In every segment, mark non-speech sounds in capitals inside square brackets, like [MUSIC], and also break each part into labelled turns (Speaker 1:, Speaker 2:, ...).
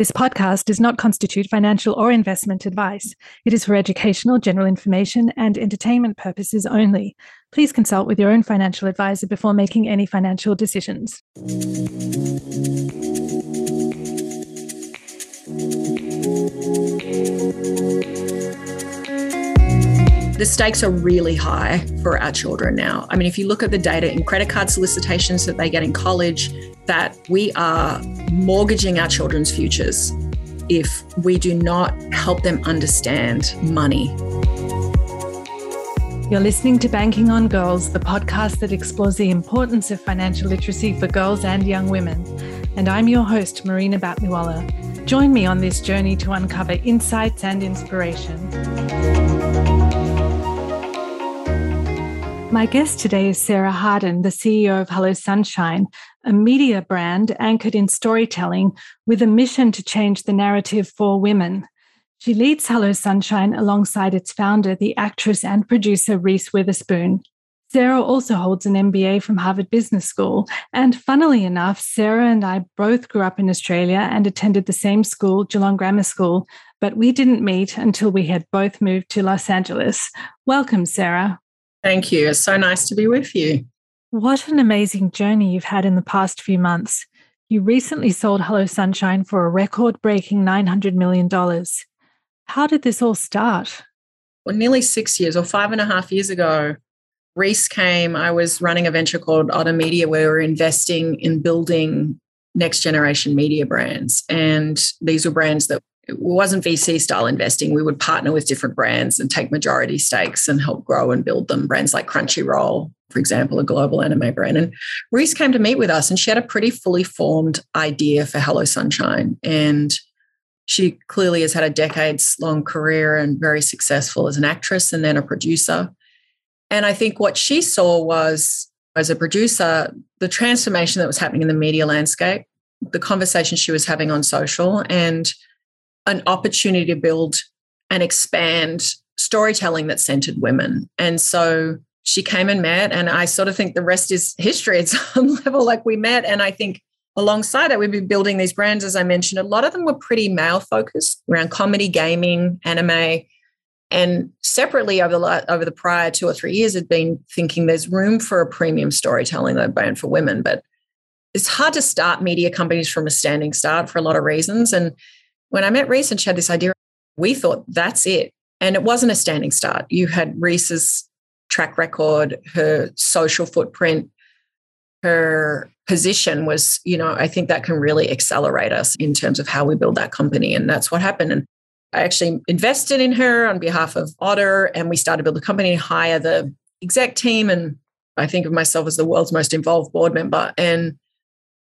Speaker 1: This podcast does not constitute financial or investment advice. It is for educational, general information, and entertainment purposes only. Please consult with your own financial advisor before making any financial decisions.
Speaker 2: the stakes are really high for our children now. I mean, if you look at the data in credit card solicitations that they get in college, that we are mortgaging our children's futures if we do not help them understand money.
Speaker 1: You're listening to Banking on Girls, the podcast that explores the importance of financial literacy for girls and young women. And I'm your host, Marina Batliwala. Join me on this journey to uncover insights and inspiration. My guest today is Sarah Harden, the CEO of Hello Sunshine, a media brand anchored in storytelling with a mission to change the narrative for women. She leads Hello Sunshine alongside its founder, the actress and producer Reese Witherspoon. Sarah also holds an MBA from Harvard Business School. And funnily enough, Sarah and I both grew up in Australia and attended the same school, Geelong Grammar School, but we didn't meet until we had both moved to Los Angeles. Welcome, Sarah.
Speaker 2: Thank you. It's so nice to be with you.
Speaker 1: What an amazing journey you've had in the past few months. You recently sold Hello Sunshine for a record breaking $900 million. How did this all start?
Speaker 2: Well, nearly six years or five and a half years ago, Reese came. I was running a venture called Otter Media where we were investing in building next generation media brands. And these were brands that it wasn't VC style investing. We would partner with different brands and take majority stakes and help grow and build them. Brands like Crunchyroll, for example, a global anime brand. And Reese came to meet with us and she had a pretty fully formed idea for Hello Sunshine. And she clearly has had a decades long career and very successful as an actress and then a producer. And I think what she saw was, as a producer, the transformation that was happening in the media landscape, the conversation she was having on social, and an opportunity to build and expand storytelling that centered women. And so she came and met, and I sort of think the rest is history [LAUGHS] at some level. Like we met, and I think alongside that, we've been building these brands, as I mentioned. A lot of them were pretty male focused around comedy, gaming, anime. And separately over the over the prior two or three years, had been thinking there's room for a premium storytelling that brand for women, but it's hard to start media companies from a standing start for a lot of reasons. And when I met Reese and she had this idea, we thought that's it. And it wasn't a standing start. You had Reese's track record, her social footprint, her position was, you know, I think that can really accelerate us in terms of how we build that company. And that's what happened. And I actually invested in her on behalf of Otter and we started to build a company, hire the exec team. And I think of myself as the world's most involved board member. And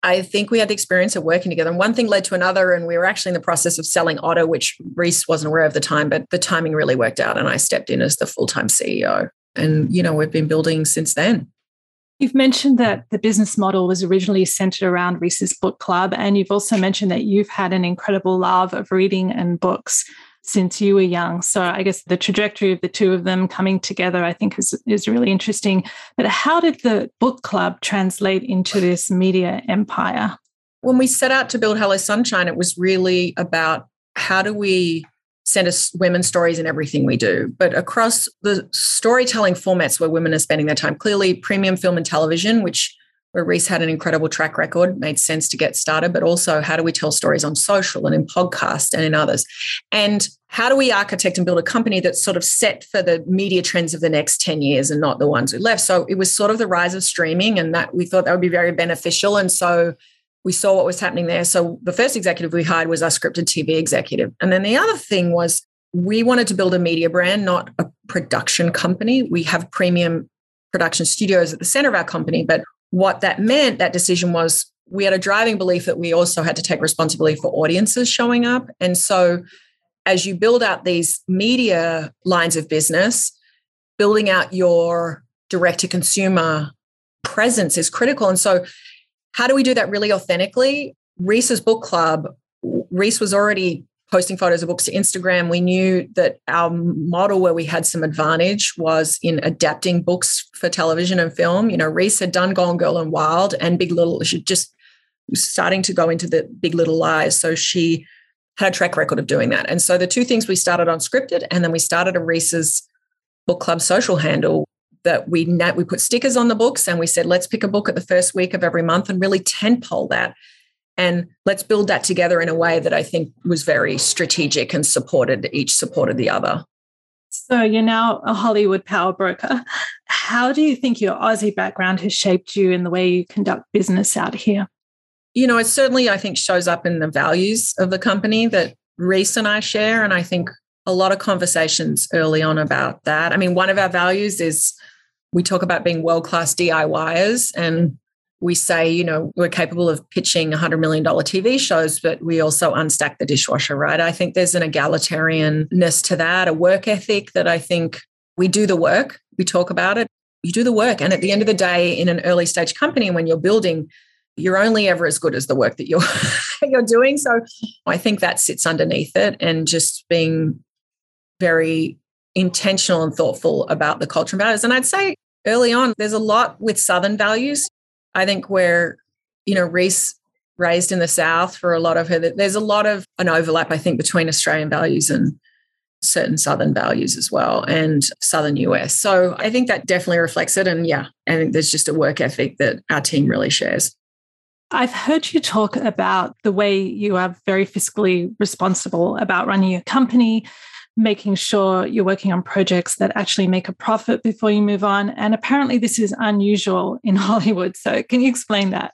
Speaker 2: I think we had the experience of working together. And one thing led to another. And we were actually in the process of selling Otter, which Reese wasn't aware of the time, but the timing really worked out. And I stepped in as the full time CEO. And, you know, we've been building since then.
Speaker 1: You've mentioned that the business model was originally centered around Reese's Book Club. And you've also mentioned that you've had an incredible love of reading and books since you were young. So I guess the trajectory of the two of them coming together, I think, is, is really interesting. But how did the book club translate into this media empire?
Speaker 2: When we set out to build Hello Sunshine, it was really about how do we send us women's stories in everything we do. But across the storytelling formats where women are spending their time, clearly premium film and television, which where Reese had an incredible track record, made sense to get started, but also how do we tell stories on social and in podcast and in others? And how do we architect and build a company that's sort of set for the media trends of the next 10 years and not the ones we left? So it was sort of the rise of streaming, and that we thought that would be very beneficial. And so we saw what was happening there. So the first executive we hired was our scripted TV executive. And then the other thing was we wanted to build a media brand, not a production company. We have premium production studios at the center of our company, but what that meant, that decision was we had a driving belief that we also had to take responsibility for audiences showing up. And so as you build out these media lines of business, building out your direct to consumer presence is critical. And so, how do we do that really authentically? Reese's book club, Reese was already posting photos of books to Instagram, we knew that our model where we had some advantage was in adapting books for television and film. You know, Reese had done Gone Girl and Wild and Big Little. She just starting to go into the Big Little Lies. So she had a track record of doing that. And so the two things we started on scripted, and then we started a Reese's book club social handle that we we put stickers on the books and we said let's pick a book at the first week of every month and really tentpole that and let's build that together in a way that I think was very strategic and supported each supported the other.
Speaker 1: So you're now a Hollywood power broker. How do you think your Aussie background has shaped you in the way you conduct business out here?
Speaker 2: You know, it certainly I think shows up in the values of the company that Reese and I share. And I think a lot of conversations early on about that. I mean, one of our values is we talk about being world class DIYers and we say, you know, we're capable of pitching $100 million TV shows, but we also unstack the dishwasher, right? I think there's an egalitarianness to that, a work ethic that I think we do the work, we talk about it, you do the work. And at the end of the day, in an early stage company, when you're building, you're only ever as good as the work that you're [LAUGHS] you're doing. So I think that sits underneath it and just being very intentional and thoughtful about the culture and values. And I'd say early on, there's a lot with Southern values. I think where, you know, Reese raised in the South for a lot of her, there's a lot of an overlap, I think, between Australian values and certain Southern values as well and Southern US. So I think that definitely reflects it. And yeah, I think there's just a work ethic that our team really shares.
Speaker 1: I've heard you talk about the way you are very fiscally responsible about running your company, making sure you're working on projects that actually make a profit before you move on. And apparently, this is unusual in [LAUGHS] Hollywood. So, can you explain that?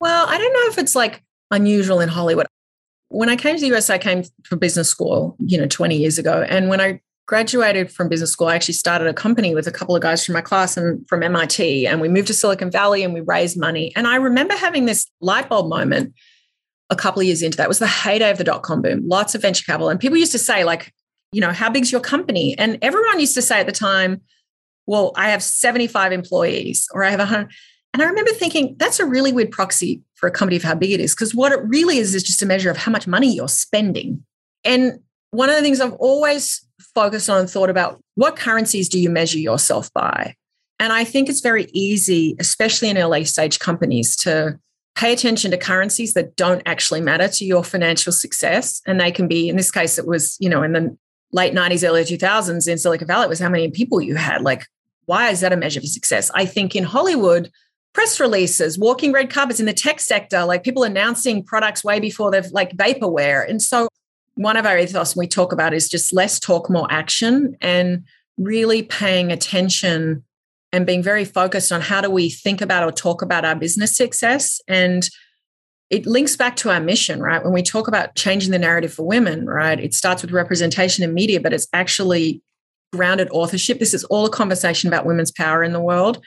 Speaker 2: Well, I don't know if it's like unusual in Hollywood. When I came to the US, I came from business school, you know, 20 years ago. And when I graduated from business school, I actually started a company with a couple of guys from my class and from MIT. And we moved to Silicon Valley and we raised money. And I remember having this light bulb moment a couple of years into that. It was the heyday of the dot com boom, lots of venture capital. And people used to say, like, you know, how big's your company? And everyone used to say at the time, well, I have 75 employees or I have 100. And I remember thinking that's a really weird proxy for a company of how big it is because what it really is is just a measure of how much money you're spending. And one of the things I've always focused on and thought about what currencies do you measure yourself by? And I think it's very easy, especially in early stage companies, to pay attention to currencies that don't actually matter to your financial success. And they can be, in this case, it was, you know, in the late 90s, early 2000s in Silicon Valley was how many people you had. Like, why is that a measure for success? I think in Hollywood, press releases, walking red carpets in the tech sector, like people announcing products way before they've like vaporware. And so one of our ethos we talk about is just less talk, more action and really paying attention and being very focused on how do we think about or talk about our business success and it links back to our mission, right? When we talk about changing the narrative for women, right? It starts with representation in media, but it's actually grounded authorship. This is all a conversation about women's power in the world.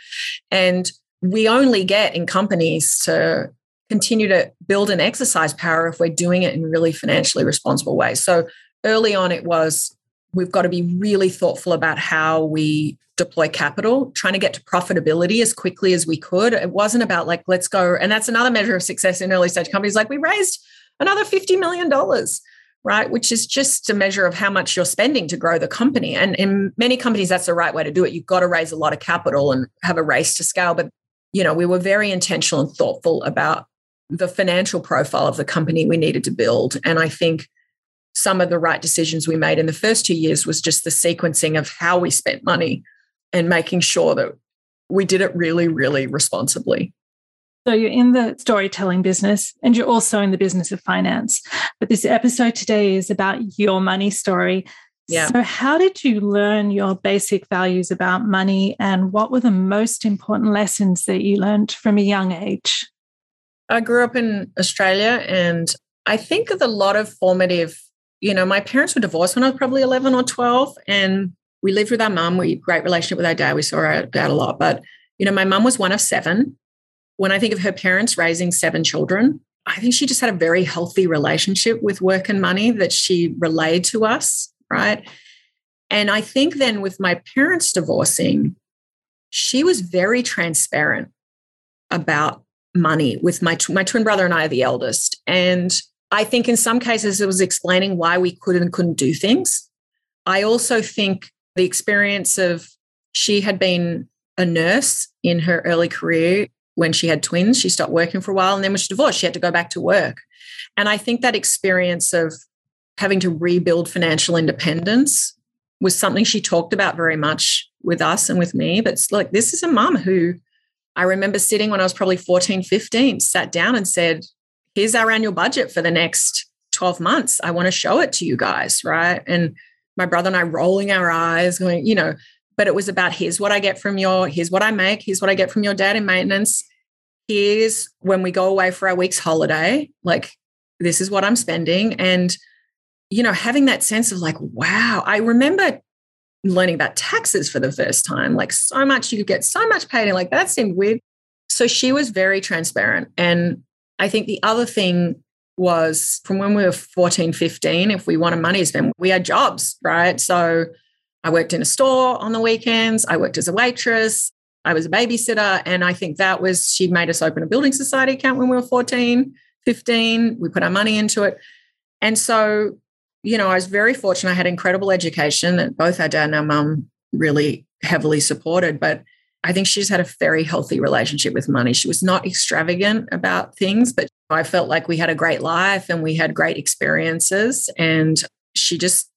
Speaker 2: And we only get in companies to continue to build and exercise power if we're doing it in really financially responsible ways. So early on, it was we've got to be really thoughtful about how we deploy capital, trying to get to profitability as quickly as we could. It wasn't about like, let's go. And that's another measure of success in early stage companies. Like we raised another $50 million, right? Which is just a measure of how much you're spending to grow the company. And in many companies, that's the right way to do it. You've got to raise a lot of capital and have a race to scale. But, you know, we were very intentional and thoughtful about the financial profile of the company we needed to build. And I think some of the right decisions we made in the first two years was just the sequencing of how we spent money and making sure that we did it really, really responsibly.
Speaker 1: So, you're in the storytelling business and you're also in the business of finance. But this episode today is about your money story. Yeah. So, how did you learn your basic values about money and what were the most important lessons that you learned from a young age?
Speaker 2: I grew up in Australia and I think of a lot of formative you know, my parents were divorced when I was probably 11 or 12, and we lived with our mum. We great relationship with our dad. We saw our dad a lot, but you know, my mum was one of seven. When I think of her parents raising seven children, I think she just had a very healthy relationship with work and money that she relayed to us, right? And I think then with my parents divorcing, she was very transparent about money with my my twin brother and I are the eldest and I think in some cases it was explaining why we could and couldn't do things. I also think the experience of she had been a nurse in her early career when she had twins. She stopped working for a while and then when she divorced, she had to go back to work. And I think that experience of having to rebuild financial independence was something she talked about very much with us and with me. But like, this is a mum who I remember sitting when I was probably 14, 15, sat down and said, Here's our annual budget for the next 12 months. I want to show it to you guys. Right. And my brother and I rolling our eyes, going, you know, but it was about here's what I get from your, here's what I make, here's what I get from your dad in maintenance. Here's when we go away for our week's holiday, like this is what I'm spending. And, you know, having that sense of like, wow, I remember learning about taxes for the first time, like so much you could get so much paid. And like that seemed weird. So she was very transparent. And I think the other thing was from when we were 14, 15, if we wanted money spend, we had jobs, right? So I worked in a store on the weekends, I worked as a waitress, I was a babysitter. And I think that was, she made us open a building society account when we were 14, 15. We put our money into it. And so you know, I was very fortunate. I had incredible education that both our dad and our mum really heavily supported. But I think she's had a very healthy relationship with money. She was not extravagant about things, but I felt like we had a great life and we had great experiences. And she just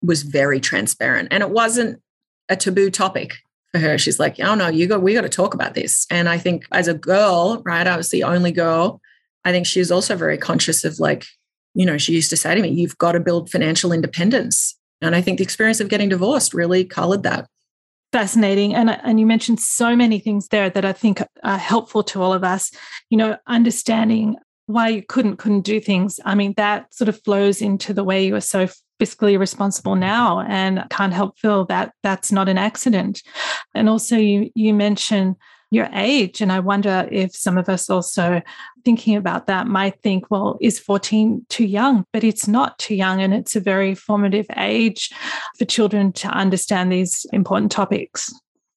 Speaker 2: was very transparent. And it wasn't a taboo topic for her. She's like, oh no, you got we got to talk about this. And I think as a girl, right, I was the only girl. I think she was also very conscious of like you know, she used to say to me, you've got to build financial independence. And I think the experience of getting divorced really colored that.
Speaker 1: Fascinating. And, uh, and you mentioned so many things there that I think are helpful to all of us. You know, understanding why you couldn't couldn't do things. I mean, that sort of flows into the way you are so fiscally responsible now and can't help feel that that's not an accident. And also you you mentioned your age. And I wonder if some of us also thinking about that might think, well, is 14 too young? But it's not too young. And it's a very formative age for children to understand these important topics.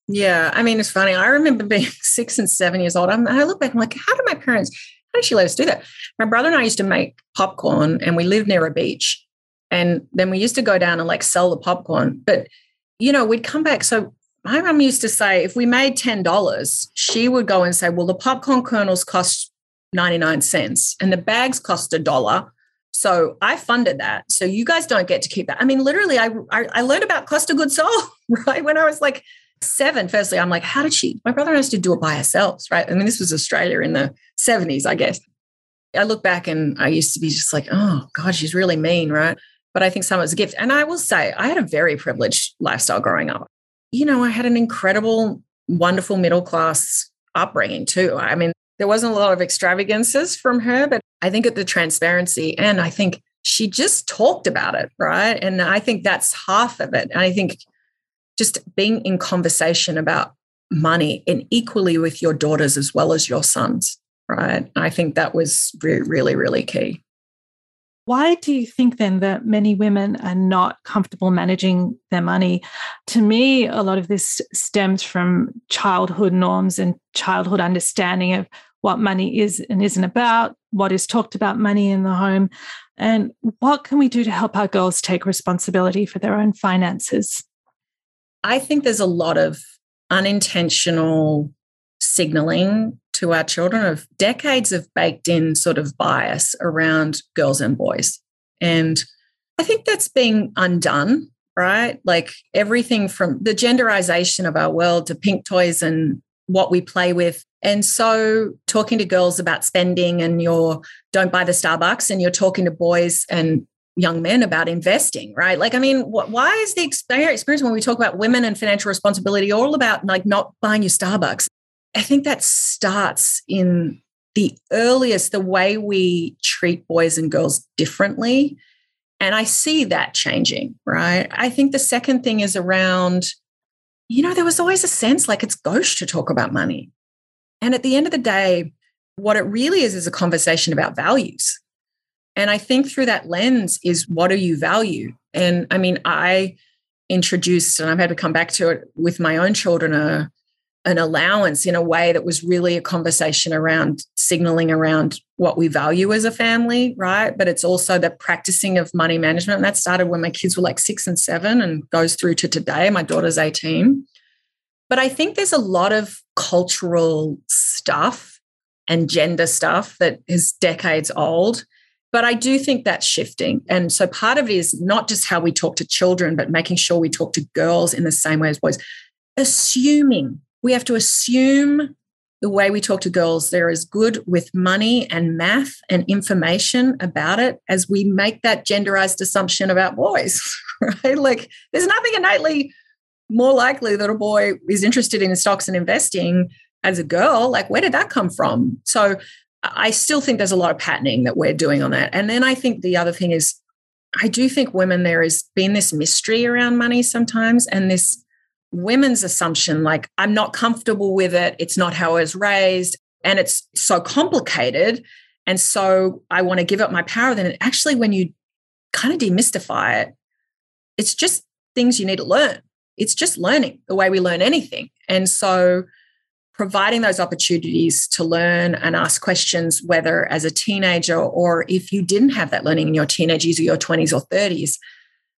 Speaker 2: Yeah. I mean, it's funny. I remember [LAUGHS] being six and seven years old. I'm, I look back, I'm like, how did my parents, how did she let us do that? My brother and I used to make popcorn and we lived near a beach. And then we used to go down and like sell the popcorn. But, you know, we'd come back. So my mum used to say if we made $10, she would go and say, well, the popcorn kernels cost 99 cents and the bags cost a dollar. So I funded that. So you guys don't get to keep that. I mean, literally, I, I, I learned about cost of goods sold, [LAUGHS] right? When I was like seven, firstly, I'm like, how did she? My brother and I used to do it by ourselves, right? I mean, this was Australia in the 70s, I guess. I look back and I used to be just like, oh, God, she's really mean, right? But I think some it's a gift. And I will say, I had a very privileged lifestyle growing up you know, I had an incredible, wonderful middle class upbringing too. I mean, there wasn't a lot of extravagances from her, but I think at the transparency and I think she just talked about it, right? And I think that's half of it. And I think just being in conversation about money and equally with your daughters as well as your sons, right? I think that was really, really key.
Speaker 1: Why do you think then that many women are not comfortable managing their money? To me, a lot of this stems from childhood norms and childhood understanding of what money is and isn't about, what is talked about money in the home, and what can we do to help our girls take responsibility for their own finances?
Speaker 2: I think there's a lot of unintentional signaling to our children of decades of baked in sort of bias around girls and boys. And I think that's being undone, right? Like everything from the genderization of our world to pink toys and what we play with. And so talking to girls about spending and your don't buy the Starbucks and you're talking to boys and young men about investing, right? Like, I mean, wh- why is the experience when we talk about women and financial responsibility all about like not buying your Starbucks? I think that starts in the earliest, the way we treat boys and girls differently. And I see that changing, right? I think the second thing is around, you know, there was always a sense like it's gauche to talk about money. And at the end of the day, what it really is is a conversation about values. And I think through that lens is what do you value? And I mean, I introduced, and I've had to come back to it with my own children, a an allowance in a way that was really a conversation around signaling around what we value as a family, right? But it's also the practicing of money management. And that started when my kids were like six and seven and goes through to today. My daughter's 18. But I think there's a lot of cultural stuff and gender stuff that is decades old. But I do think that's shifting. And so part of it is not just how we talk to children, but making sure we talk to girls in the same way as boys. Assuming we have to assume the way we talk to girls, they're as good with money and math and information about it as we make that genderized assumption about boys, [LAUGHS] right? Like there's nothing innately more likely that a boy is interested in stocks and investing as a girl. Like, where did that come from? So I still think there's a lot of patterning that we're doing on that. And then I think the other thing is, I do think women, there has been this mystery around money sometimes and this women's assumption like, I'm not comfortable with it. It's not how I was raised. And it's so complicated. And so I want to give up my power. Then actually, when you kind of demystify it, it's just things you need to learn. It's just learning the way we learn anything. And so providing those opportunities to learn and ask questions, whether as a teenager or if you didn't have that learning in your teenage years or your 20s or 30s,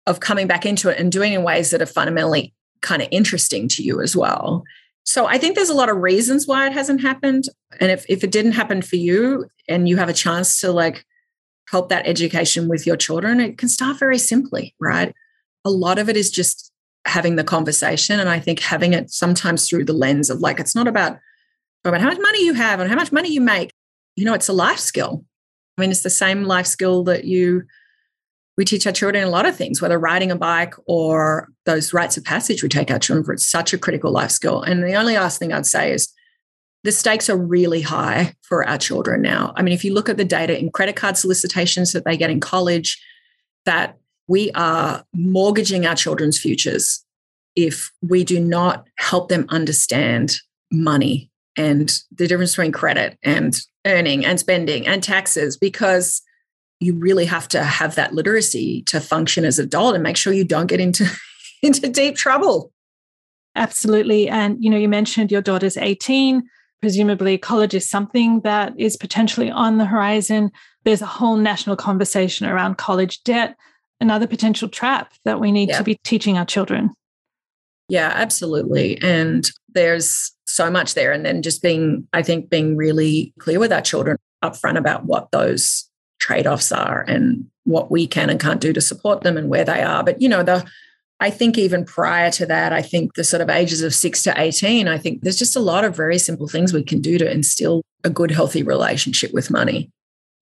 Speaker 2: of coming back into it and doing it in ways that are fundamentally kind of interesting to you as well. So I think there's a lot of reasons why it hasn't happened. And if, if it didn't happen for you and you have a chance to like help that education with your children, it can start very simply, right? A lot of it is just having the conversation. And I think having it sometimes through the lens of like, it's not about, about how much money you have and how much money you make. You know, it's a life skill. I mean, it's the same life skill that you we teach our children a lot of things, whether riding a bike or those rites of passage we take our children for. It's such a critical life skill. And the only last thing I'd say is the stakes are really high for our children now. I mean, if you look at the data in credit card solicitations that they get in college, that we are mortgaging our children's futures if we do not help them understand money and the difference between credit and earning and spending and taxes because you really have to have that literacy to function as an adult and make sure you don't get into [LAUGHS] into deep trouble
Speaker 1: absolutely and you know you mentioned your daughter's 18 presumably college is something that is potentially on the horizon there's a whole national conversation around college debt another potential trap that we need yeah. to be teaching our children.
Speaker 2: Yeah, absolutely. And there's so much there. And then just being, I think, being really clear with our children upfront about what those trade offs are and what we can and can't do to support them and where they are. But, you know, the, I think even prior to that, I think the sort of ages of six to 18, I think there's just a lot of very simple things we can do to instill a good, healthy relationship with money.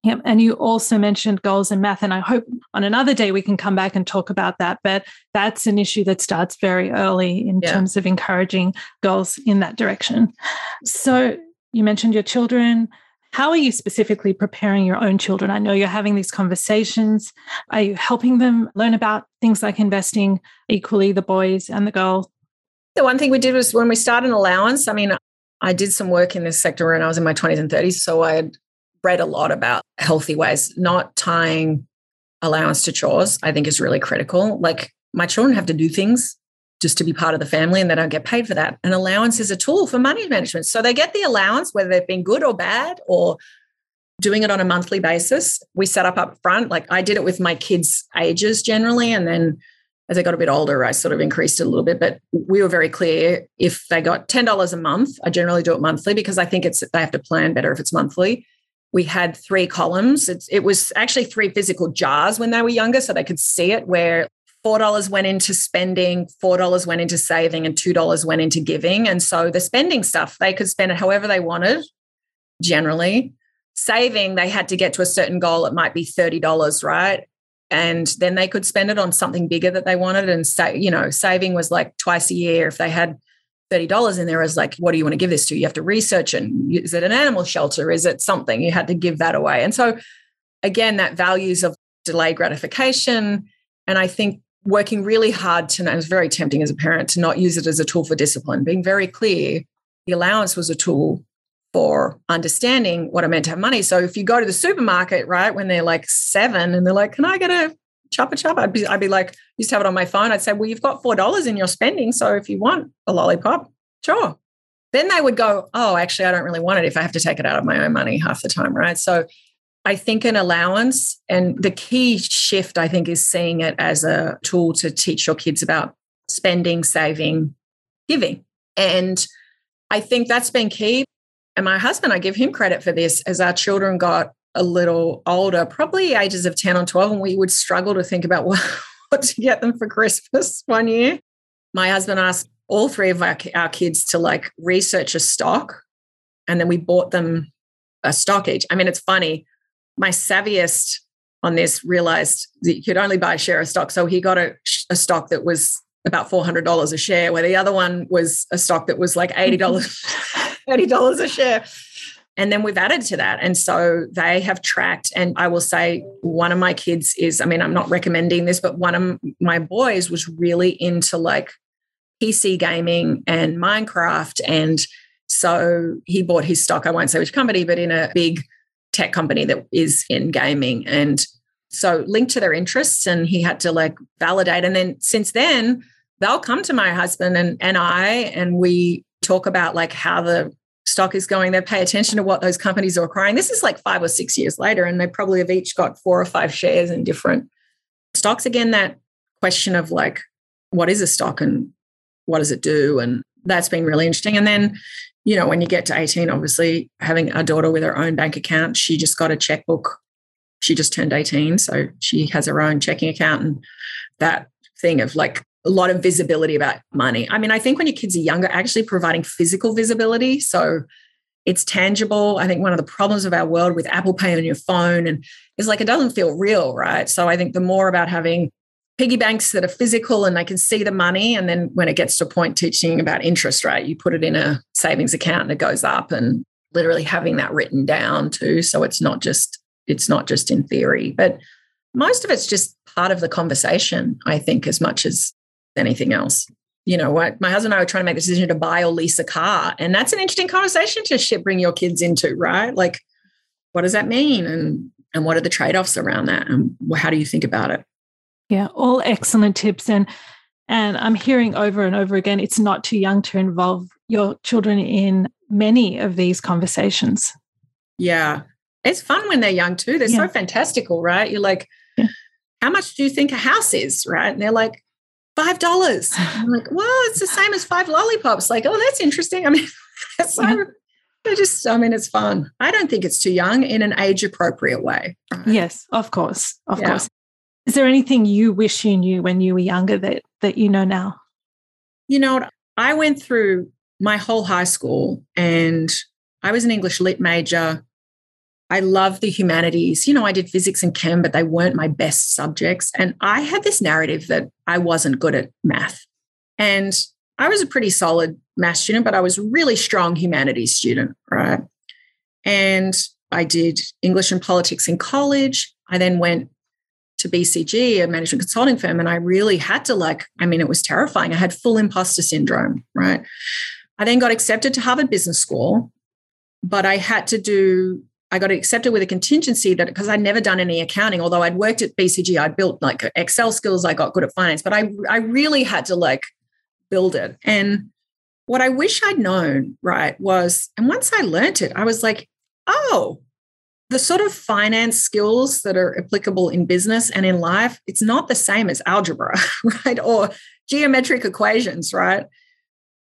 Speaker 1: Yep. And you also mentioned goals in math. And I hope on another day we can come back and talk about that. But that's an issue that starts very early in yeah. terms of encouraging goals in that direction. So you mentioned your children. How are you specifically preparing your own children? I know you're having these conversations. Are you helping them learn about things like investing equally, the boys and the girls?
Speaker 2: The one thing we did was when we started an allowance, I mean, I did some work in this sector when I was in my 20s and 30s. So I had read a lot about healthy ways, not tying allowance to chores, I think is really critical. Like my children have to do things just to be part of the family and they don't get paid for that. An allowance is a tool for money management. So they get the allowance, whether they've been good or bad or doing it on a monthly basis. We set up up front. Like I did it with my kids' ages generally. And then as I got a bit older, I sort of increased it a little bit. But we were very clear if they got $10 a month, I generally do it monthly because I think it's they have to plan better if it's monthly we had three columns. It's, it was actually three physical jars when they were younger, so they could see it where $4 went into spending, $4 went into saving, and $2 went into giving. And so the spending stuff, they could spend it however they wanted, generally. Saving, they had to get to a certain goal. It might be $30, right? And then they could spend it on something bigger that they wanted. And say, you know, saving was like twice a year. If they had $30 in there is like, what do you want to give this to? You have to research and is it an animal shelter? Is it something? You had to give that away. And so, again, that values of delay gratification. And I think working really hard to, it was very tempting as a parent to not use it as a tool for discipline, being very clear the allowance was a tool for understanding what it meant to have money. So if you go to the supermarket, right, when they're like seven and they're like, can I get a chopper chopper. I'd be, I'd be like, used to have it on my phone. I'd say, well, you've got $4 in your spending. So if you want a lollipop, sure. Then they would go, oh, actually, I don't really want it if I have to take it out of my own money half the time. Right. So I think an allowance and the key shift, I think, is seeing it as a tool to teach your kids about spending, saving, giving. And I think that's been key. And my husband, I give him credit for this as our children got a little older, probably ages of 10 or 12, and we would struggle to think about [LAUGHS] what, what to get them for Christmas [LAUGHS] one year. My husband asked all three of our, our kids to like research a stock, and then we bought them a stock each. I mean, it's funny. My savviest on this realized that you could only buy a share of stock. So he got a, a stock that was about $400 a share, where the other one was a stock that was like $80, [LAUGHS] $80 a share. And then we've added to that. And so they have tracked. And I will say, one of my kids is, I mean, I'm not recommending this, but one of my boys was really into like PC gaming and Minecraft. And so he bought his stock, I won't say which company, but in a big tech company that is in gaming. And so linked to their interests. And he had to like validate. And then since then, they'll come to my husband and, and I, and we talk about like how the stock is going, they pay attention to what those companies are acquiring. This is like five or six years later, and they probably have each got four or five shares in different stocks. Again, that question of like, what is a stock and what does it do? And that's been really interesting. And then, you know, when you get to 18, obviously having a daughter with her own bank account, she just got a checkbook. She just turned 18. So she has her own checking account and that thing of like a lot of visibility about money. I mean, I think when your kids are younger, actually providing physical visibility. So it's tangible. I think one of the problems of our world with Apple Pay on your phone and is like it doesn't feel real, right? So I think the more about having piggy banks that are physical and they can see the money. And then when it gets to a point teaching about interest rate, you put it in a savings account and it goes up and literally having that written down too. So it's not just it's not just in theory, but most of it's just part of the conversation, I think, as much as anything else. You know what? My husband and I were trying to make the decision to buy or lease a car. And that's an interesting conversation to bring your kids into, right? Like, what does that mean? And and what are the trade-offs around that? And how do you think about it?
Speaker 1: Yeah, all excellent tips. And and I'm hearing over and over again, it's not too young to involve your children in many of these conversations.
Speaker 2: Yeah. It's fun when they're young too. They're yeah. so fantastical, right? You're like, yeah. how much do you think a house is? Right. And they're like, five dollars. [LAUGHS] I'm like, well, it's the same as five lollipops. Like, oh, that's interesting. I mean, [LAUGHS] so yeah. I just, I mean, it's fun. I don't think it's too young in an age appropriate way.
Speaker 1: Right? Yes, of course, of yeah. course. Is there anything you wish you knew when you were younger that that you know now?
Speaker 2: You know, I went through my whole high school and I was an English lit major. I love the humanities. You know, I did physics and chem, but they weren't my best subjects. And I had this narrative that I wasn't good at math. And I was a pretty solid math student, but I was a really strong humanities student, right? And I did English and politics in college. I then went to BCG, a management consulting firm, and I really had to like, I mean, it was terrifying. I had full imposter syndrome, right? I then got accepted to Harvard Business School, but I had to do I got accepted with a contingency that because I'd never done any accounting, although I'd worked at BCG, I'd built like Excel skills, I got good at finance, but I I really had to like build it. And what I wish I'd known, right, was, and once I learned it, I was like, oh, the sort of finance skills that are applicable in business and in life, it's not the same as algebra, [LAUGHS] right? Or geometric equations, right?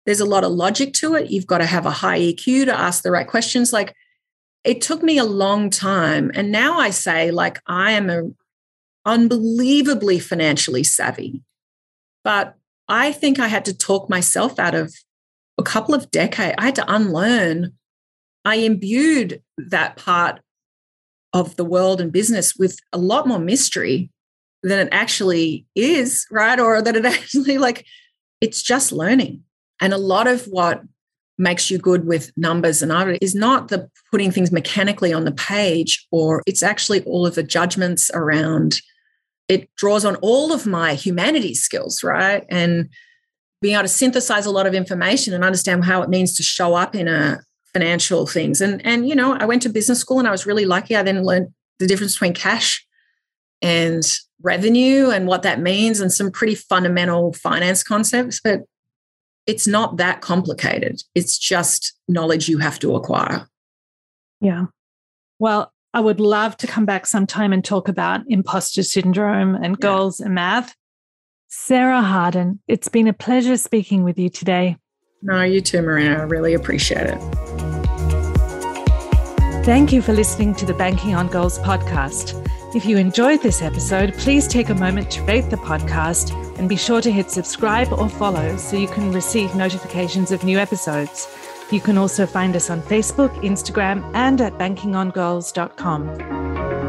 Speaker 2: There's a lot of logic to it. You've got to have a high EQ to ask the right questions. Like it took me a long time. And now I say, like, I am a, unbelievably financially savvy. But I think I had to talk myself out of a couple of decades. I had to unlearn. I imbued that part of the world and business with a lot more mystery than it actually is, right? Or that it [LAUGHS] actually, like, it's just learning. And a lot of what makes you good with numbers and art is not the putting things mechanically on the page, or it's actually all of the judgments around it draws on all of my humanities skills, right? And being able to synthesize a lot of information and understand how it means to show up in a financial things. And and you know, I went to business school and I was really lucky. I then learned the difference between cash and revenue and what that means and some pretty fundamental finance concepts. But it's not that complicated. It's just knowledge you have to acquire.
Speaker 1: Yeah. Well, I would love to come back sometime and talk about imposter syndrome and yeah. goals and math. Sarah Harden, it's been a pleasure speaking with you today.
Speaker 2: No, you too, Marina. I really appreciate it.
Speaker 1: Thank you for listening to the Banking on Girls podcast. If you enjoyed this episode, please take a moment to rate the podcast and be sure to hit subscribe or follow so you can receive notifications of new episodes. You can also find us on Facebook, Instagram, and at bankingongirls.com.